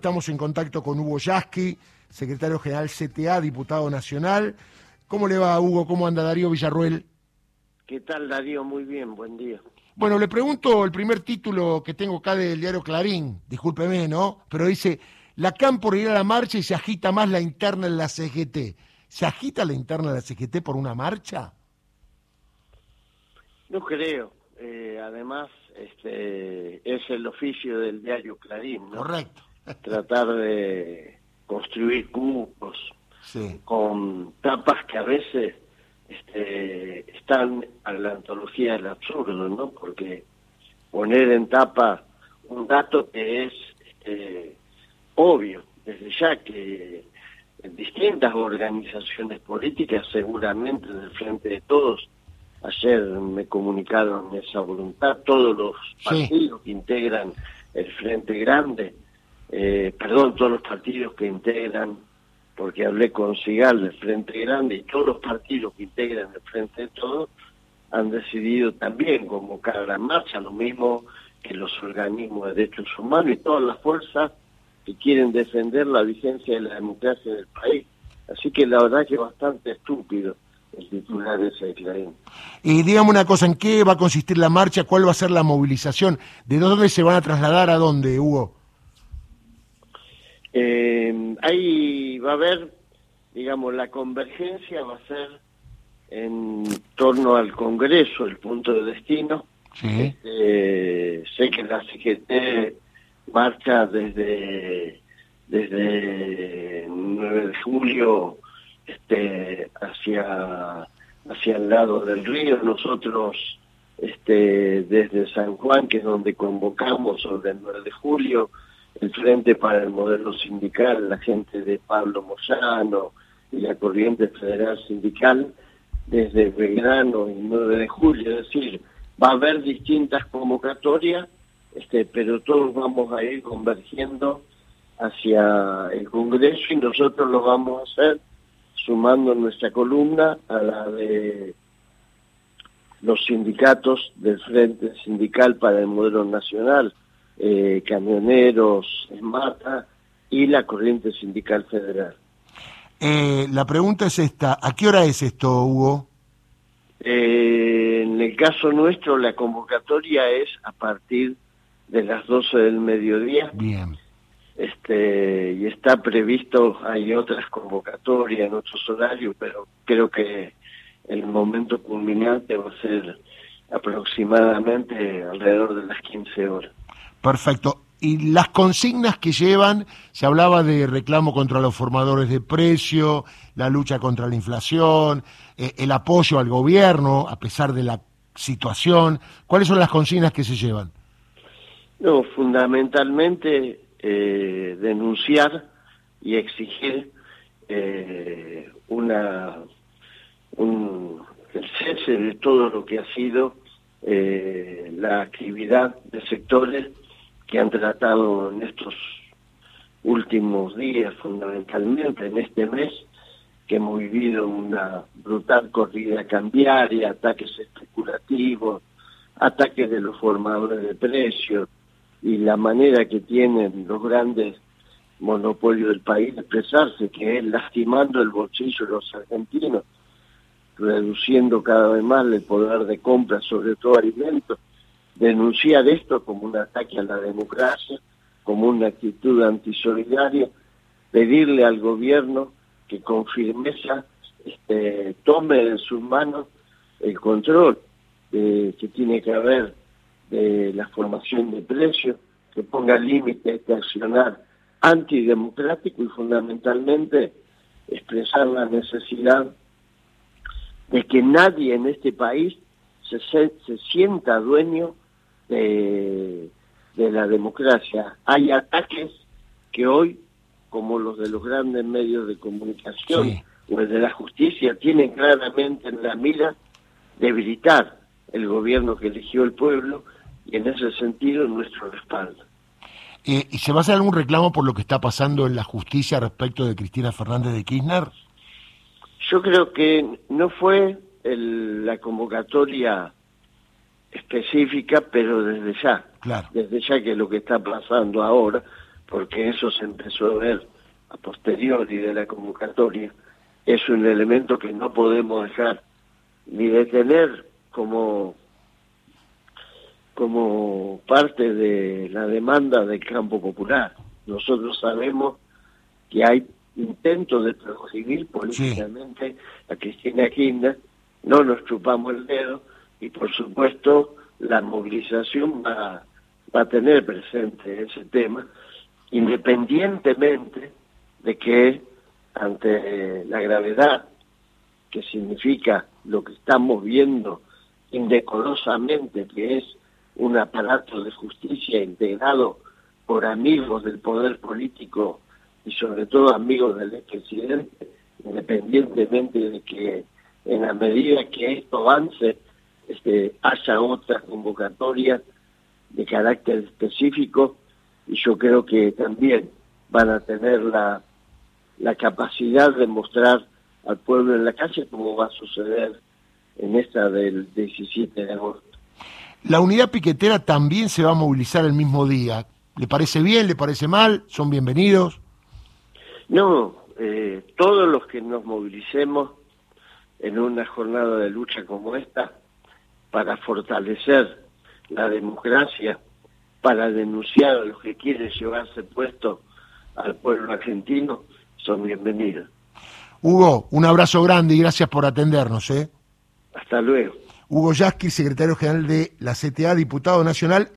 Estamos en contacto con Hugo Yasky, secretario general CTA, diputado nacional. ¿Cómo le va, Hugo? ¿Cómo anda Darío Villarruel? ¿Qué tal, Darío? Muy bien, buen día. Bueno, le pregunto el primer título que tengo acá del diario Clarín, discúlpeme, ¿no? Pero dice, la CAM por ir a la marcha y se agita más la interna en la CGT. ¿Se agita la interna en la CGT por una marcha? No creo. Eh, además, este, es el oficio del diario Clarín, ¿no? Correcto tratar de construir cubos con tapas que a veces este, están a la antología del absurdo, ¿no? Porque poner en tapa un dato que es este, obvio, desde ya que distintas organizaciones políticas, seguramente del Frente de Todos, ayer me comunicaron esa voluntad, todos los partidos que integran el Frente Grande, eh, perdón, todos los partidos que integran, porque hablé con Sigal del Frente Grande y todos los partidos que integran el Frente de Todos han decidido también convocar la marcha, lo mismo que los organismos de derechos humanos y todas las fuerzas que quieren defender la vigencia de la democracia del país. Así que la verdad que es bastante estúpido el titular de ese Clarín. Y dígame una cosa, ¿en qué va a consistir la marcha? ¿Cuál va a ser la movilización? ¿De dónde se van a trasladar a dónde, Hugo? Eh, ahí va a haber, digamos, la convergencia va a ser en torno al Congreso, el punto de destino. Este, sé que la CGT marcha desde desde 9 de julio este, hacia hacia el lado del río. Nosotros este, desde San Juan, que es donde convocamos sobre el 9 de julio, el Frente para el Modelo Sindical, la gente de Pablo Moyano y la Corriente Federal Sindical, desde Belgrano y 9 de julio, es decir, va a haber distintas convocatorias, este, pero todos vamos a ir convergiendo hacia el Congreso y nosotros lo vamos a hacer sumando nuestra columna a la de los sindicatos del Frente Sindical para el Modelo Nacional, eh, camioneros, Mata y la Corriente Sindical Federal. Eh, la pregunta es esta, ¿a qué hora es esto, Hugo? Eh, en el caso nuestro, la convocatoria es a partir de las 12 del mediodía. Bien. Este, y está previsto, hay otras convocatorias en otros horarios, pero creo que el momento culminante va a ser aproximadamente alrededor de las 15 horas. Perfecto. Y las consignas que llevan, se hablaba de reclamo contra los formadores de precio, la lucha contra la inflación, eh, el apoyo al gobierno a pesar de la situación. ¿Cuáles son las consignas que se llevan? No, fundamentalmente eh, denunciar y exigir eh, una un, el cese de todo lo que ha sido la actividad de sectores que han tratado en estos últimos días, fundamentalmente en este mes, que hemos vivido una brutal corrida cambiaria, ataques especulativos, ataques de los formadores de precios y la manera que tienen los grandes monopolios del país de expresarse, que es lastimando el bolsillo de los argentinos, reduciendo cada vez más el poder de compra, sobre todo alimentos, denunciar esto como un ataque a la democracia, como una actitud antisolidaria, pedirle al gobierno que con firmeza este, tome en sus manos el control que tiene que haber de la formación de precios, que ponga límite a este accionar antidemocrático y fundamentalmente expresar la necesidad de que nadie en este país se, se sienta dueño de, la democracia. Hay ataques que hoy, como los de los grandes medios de comunicación o el de la justicia, tienen claramente en la mira debilitar el gobierno que eligió el pueblo y en ese sentido nuestro respaldo. Eh, ¿Y se va a hacer algún reclamo por lo que está pasando en la justicia respecto de Cristina Fernández de Kirchner? Yo creo que no fue la convocatoria específica, pero desde ya, desde ya que lo que está pasando ahora, porque eso se empezó a ver a posteriori de la convocatoria, es un elemento que no podemos dejar ni de tener como como parte de la demanda del campo popular. Nosotros sabemos que hay intentos de proscribir políticamente a Cristina Kirchner, no nos chupamos el dedo y por supuesto la movilización va, a tener presente ese tema, independientemente de que ante la gravedad que significa lo que estamos viendo indecorosamente, que es un aparato de justicia integrado por amigos del poder político y sobre todo amigos del expresidente, independientemente de que en la medida que esto avance, este, haya otra convocatoria de carácter específico y yo creo que también van a tener la, la capacidad de mostrar al pueblo en la calle como va a suceder en esta del 17 de agosto. La unidad piquetera también se va a movilizar el mismo día. ¿Le parece bien? ¿Le parece mal? ¿Son bienvenidos? No, eh, todos los que nos movilicemos en una jornada de lucha como esta para fortalecer la democracia, para denunciar a los que quieren llevarse puesto al pueblo argentino, son bienvenidos. Hugo, un abrazo grande y gracias por atendernos. ¿eh? Hasta luego. Hugo Yasky, secretario general de la CTA, diputado nacional.